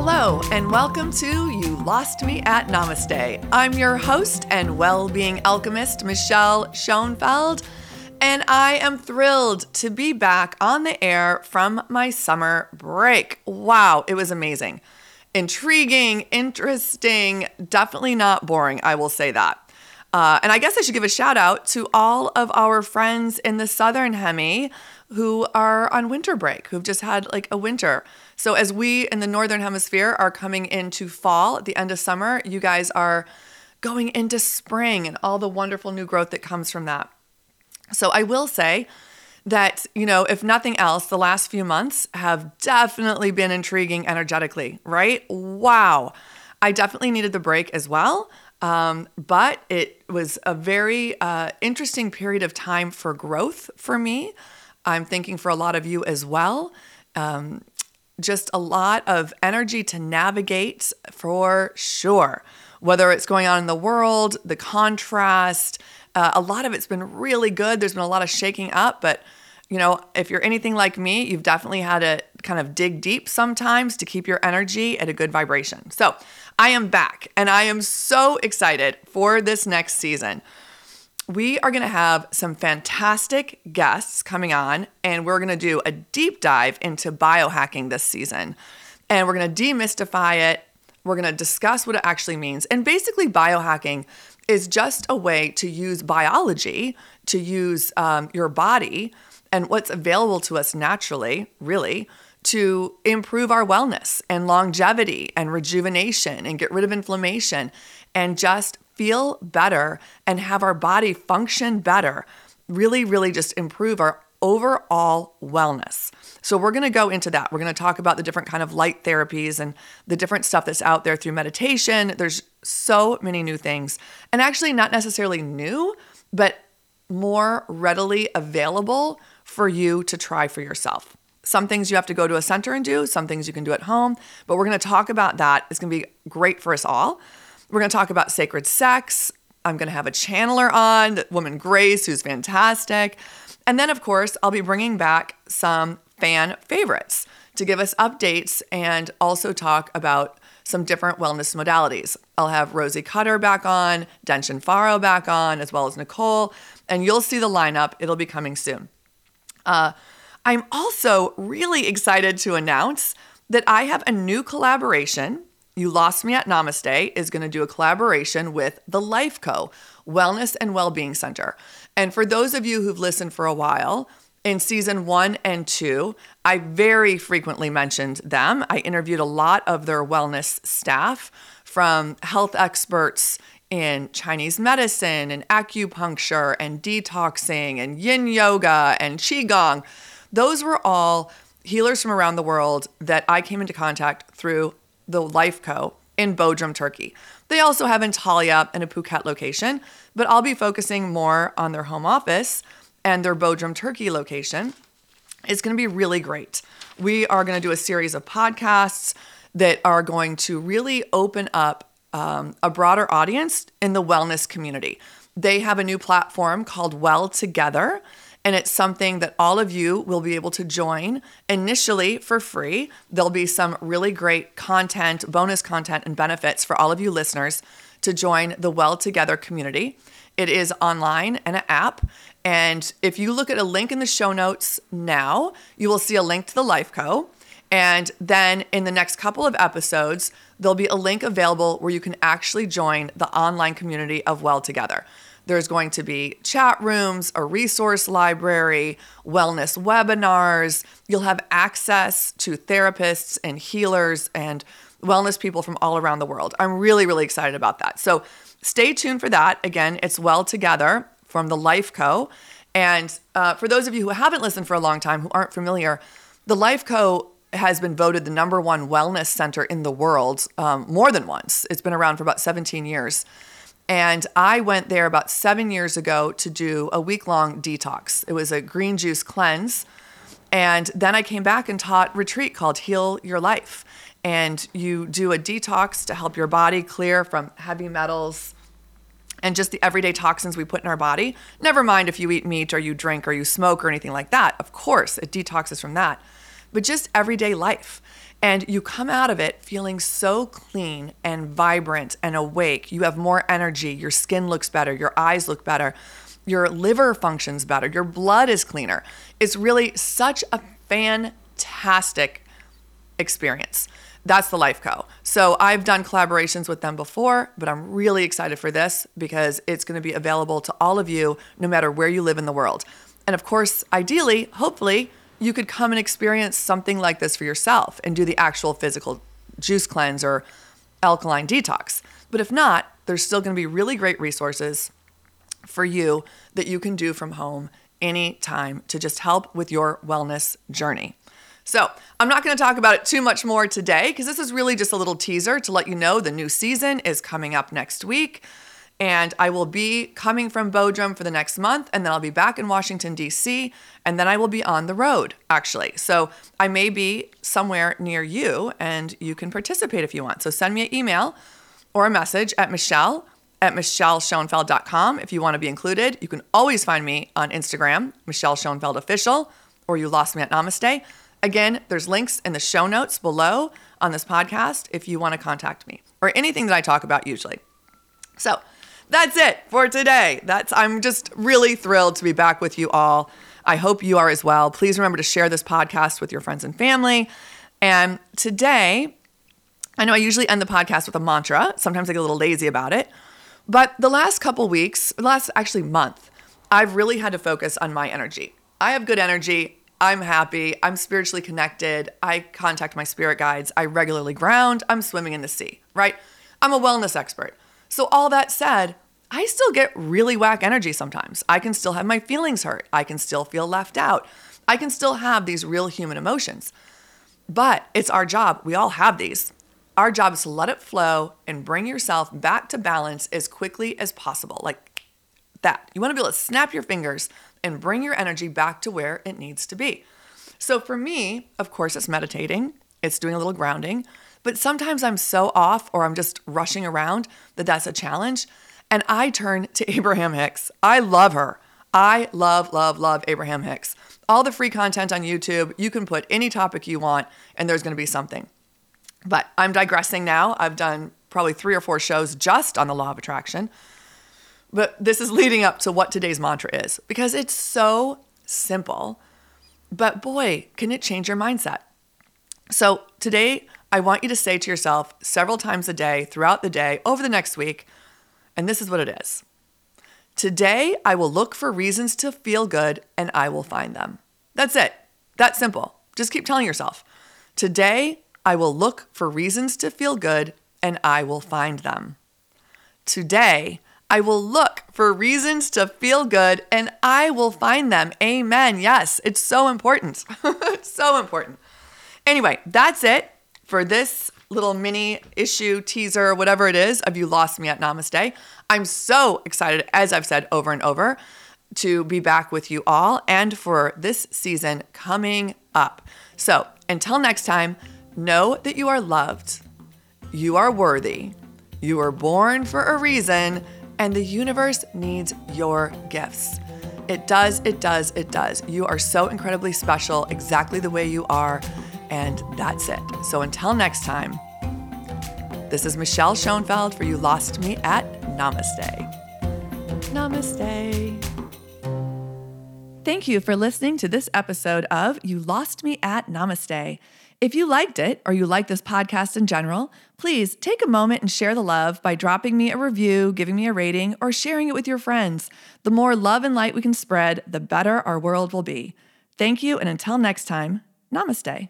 Hello, and welcome to You Lost Me at Namaste. I'm your host and well being alchemist, Michelle Schoenfeld, and I am thrilled to be back on the air from my summer break. Wow, it was amazing. Intriguing, interesting, definitely not boring, I will say that. Uh, and I guess I should give a shout out to all of our friends in the Southern Hemi who are on winter break, who've just had like a winter. So as we in the Northern Hemisphere are coming into fall at the end of summer, you guys are going into spring and all the wonderful new growth that comes from that. So I will say that, you know, if nothing else, the last few months have definitely been intriguing energetically, right? Wow. I definitely needed the break as well. Um, but it was a very uh, interesting period of time for growth for me. I'm thinking for a lot of you as well. Um, just a lot of energy to navigate for sure. Whether it's going on in the world, the contrast, uh, a lot of it's been really good. There's been a lot of shaking up, but you know, if you're anything like me, you've definitely had to kind of dig deep sometimes to keep your energy at a good vibration. So I am back and I am so excited for this next season we are going to have some fantastic guests coming on, and we're going to do a deep dive into biohacking this season. And we're going to demystify it. We're going to discuss what it actually means. And basically, biohacking is just a way to use biology, to use um, your body and what's available to us naturally, really, to improve our wellness and longevity and rejuvenation and get rid of inflammation and just feel better and have our body function better. Really, really just improve our overall wellness. So we're going to go into that. We're going to talk about the different kind of light therapies and the different stuff that's out there through meditation. There's so many new things. And actually not necessarily new, but more readily available for you to try for yourself. Some things you have to go to a center and do, some things you can do at home, but we're going to talk about that. It's going to be great for us all. We're going to talk about sacred sex. I'm going to have a channeler on, the woman Grace, who's fantastic. And then, of course, I'll be bringing back some fan favorites to give us updates and also talk about some different wellness modalities. I'll have Rosie Cutter back on, Denshin Faro back on, as well as Nicole, and you'll see the lineup. It'll be coming soon. Uh, I'm also really excited to announce that I have a new collaboration you Lost Me at Namaste is going to do a collaboration with the Life Co. Wellness and Wellbeing Center. And for those of you who've listened for a while, in season one and two, I very frequently mentioned them. I interviewed a lot of their wellness staff from health experts in Chinese medicine and acupuncture and detoxing and yin yoga and qigong. Those were all healers from around the world that I came into contact through the Life Co. in Bodrum, Turkey. They also have Antalya and a Phuket location, but I'll be focusing more on their home office and their Bodrum, Turkey location. It's going to be really great. We are going to do a series of podcasts that are going to really open up um, a broader audience in the wellness community. They have a new platform called Well Together and it's something that all of you will be able to join initially for free. There'll be some really great content, bonus content, and benefits for all of you listeners to join the Well Together community. It is online and an app. And if you look at a link in the show notes now, you will see a link to the Life Co. And then in the next couple of episodes, there'll be a link available where you can actually join the online community of Well Together. There's going to be chat rooms, a resource library, wellness webinars. You'll have access to therapists and healers and wellness people from all around the world. I'm really, really excited about that. So stay tuned for that. Again, it's Well Together from the Life Co. And uh, for those of you who haven't listened for a long time, who aren't familiar, the Life Co has been voted the number one wellness center in the world um, more than once. It's been around for about 17 years. And I went there about seven years ago to do a week long detox. It was a green juice cleanse. And then I came back and taught retreat called Heal Your Life. And you do a detox to help your body clear from heavy metals and just the everyday toxins we put in our body. Never mind if you eat meat or you drink or you smoke or anything like that. Of course, it detoxes from that. But just everyday life. And you come out of it feeling so clean and vibrant and awake. You have more energy. Your skin looks better. Your eyes look better. Your liver functions better. Your blood is cleaner. It's really such a fantastic experience. That's the Life Co. So I've done collaborations with them before, but I'm really excited for this because it's going to be available to all of you no matter where you live in the world. And of course, ideally, hopefully, you could come and experience something like this for yourself and do the actual physical juice cleanse or alkaline detox. But if not, there's still going to be really great resources for you that you can do from home anytime to just help with your wellness journey. So, I'm not going to talk about it too much more today because this is really just a little teaser to let you know the new season is coming up next week. And I will be coming from Bodrum for the next month, and then I'll be back in Washington, D.C., and then I will be on the road, actually. So I may be somewhere near you, and you can participate if you want. So send me an email or a message at Michelle at michelleschoenfeld.com if you want to be included. You can always find me on Instagram, Michelle Schoenfeld Official, or You Lost Me at Namaste. Again, there's links in the show notes below on this podcast if you want to contact me or anything that I talk about usually. So that's it for today. That's I'm just really thrilled to be back with you all. I hope you are as well. Please remember to share this podcast with your friends and family. And today, I know I usually end the podcast with a mantra. Sometimes I get a little lazy about it. But the last couple weeks, last actually month, I've really had to focus on my energy. I have good energy. I'm happy. I'm spiritually connected. I contact my spirit guides. I regularly ground. I'm swimming in the sea, right? I'm a wellness expert. So, all that said, I still get really whack energy sometimes. I can still have my feelings hurt. I can still feel left out. I can still have these real human emotions. But it's our job. We all have these. Our job is to let it flow and bring yourself back to balance as quickly as possible. Like that. You want to be able to snap your fingers and bring your energy back to where it needs to be. So for me, of course, it's meditating, it's doing a little grounding, but sometimes I'm so off or I'm just rushing around that that's a challenge. And I turn to Abraham Hicks. I love her. I love, love, love Abraham Hicks. All the free content on YouTube, you can put any topic you want, and there's to be something. But I'm digressing now. I've done probably three or four shows just on the law of attraction. But this is leading up to what today's mantra is because it's so simple. But boy, can it change your mindset. So today, I want you to say to yourself several times a day, throughout the day, over the next week, and this is what it is Today, I will look for reasons to feel good and I will find them. That's it. That's simple. Just keep telling yourself. Today, I will look for reasons to feel good and I will find them. Today, I will look for reasons to feel good and I will find them. Amen. Yes, it's so important. so important. Anyway, that's it for this little mini issue, teaser, whatever it is of You Lost Me at Namaste. I'm so excited, as I've said over and over, to be back with you all and for this season coming up. So until next time, know that you are loved, you are worthy, you are born for a reason and the universe needs your gifts. It does, it does, it does. You are so incredibly special, exactly the way you are, and that's it. So until next time, this is Michelle Schoenfeld for You Lost Me at Namaste. Namaste. Thank you for listening to this episode of You Lost Me at Namaste. If you liked it or you like this podcast in general, please take a moment and share the love by dropping me a review, giving me a rating, or sharing it with your friends. The more love and light we can spread, the better our world will be. Thank you, and until next time, namaste.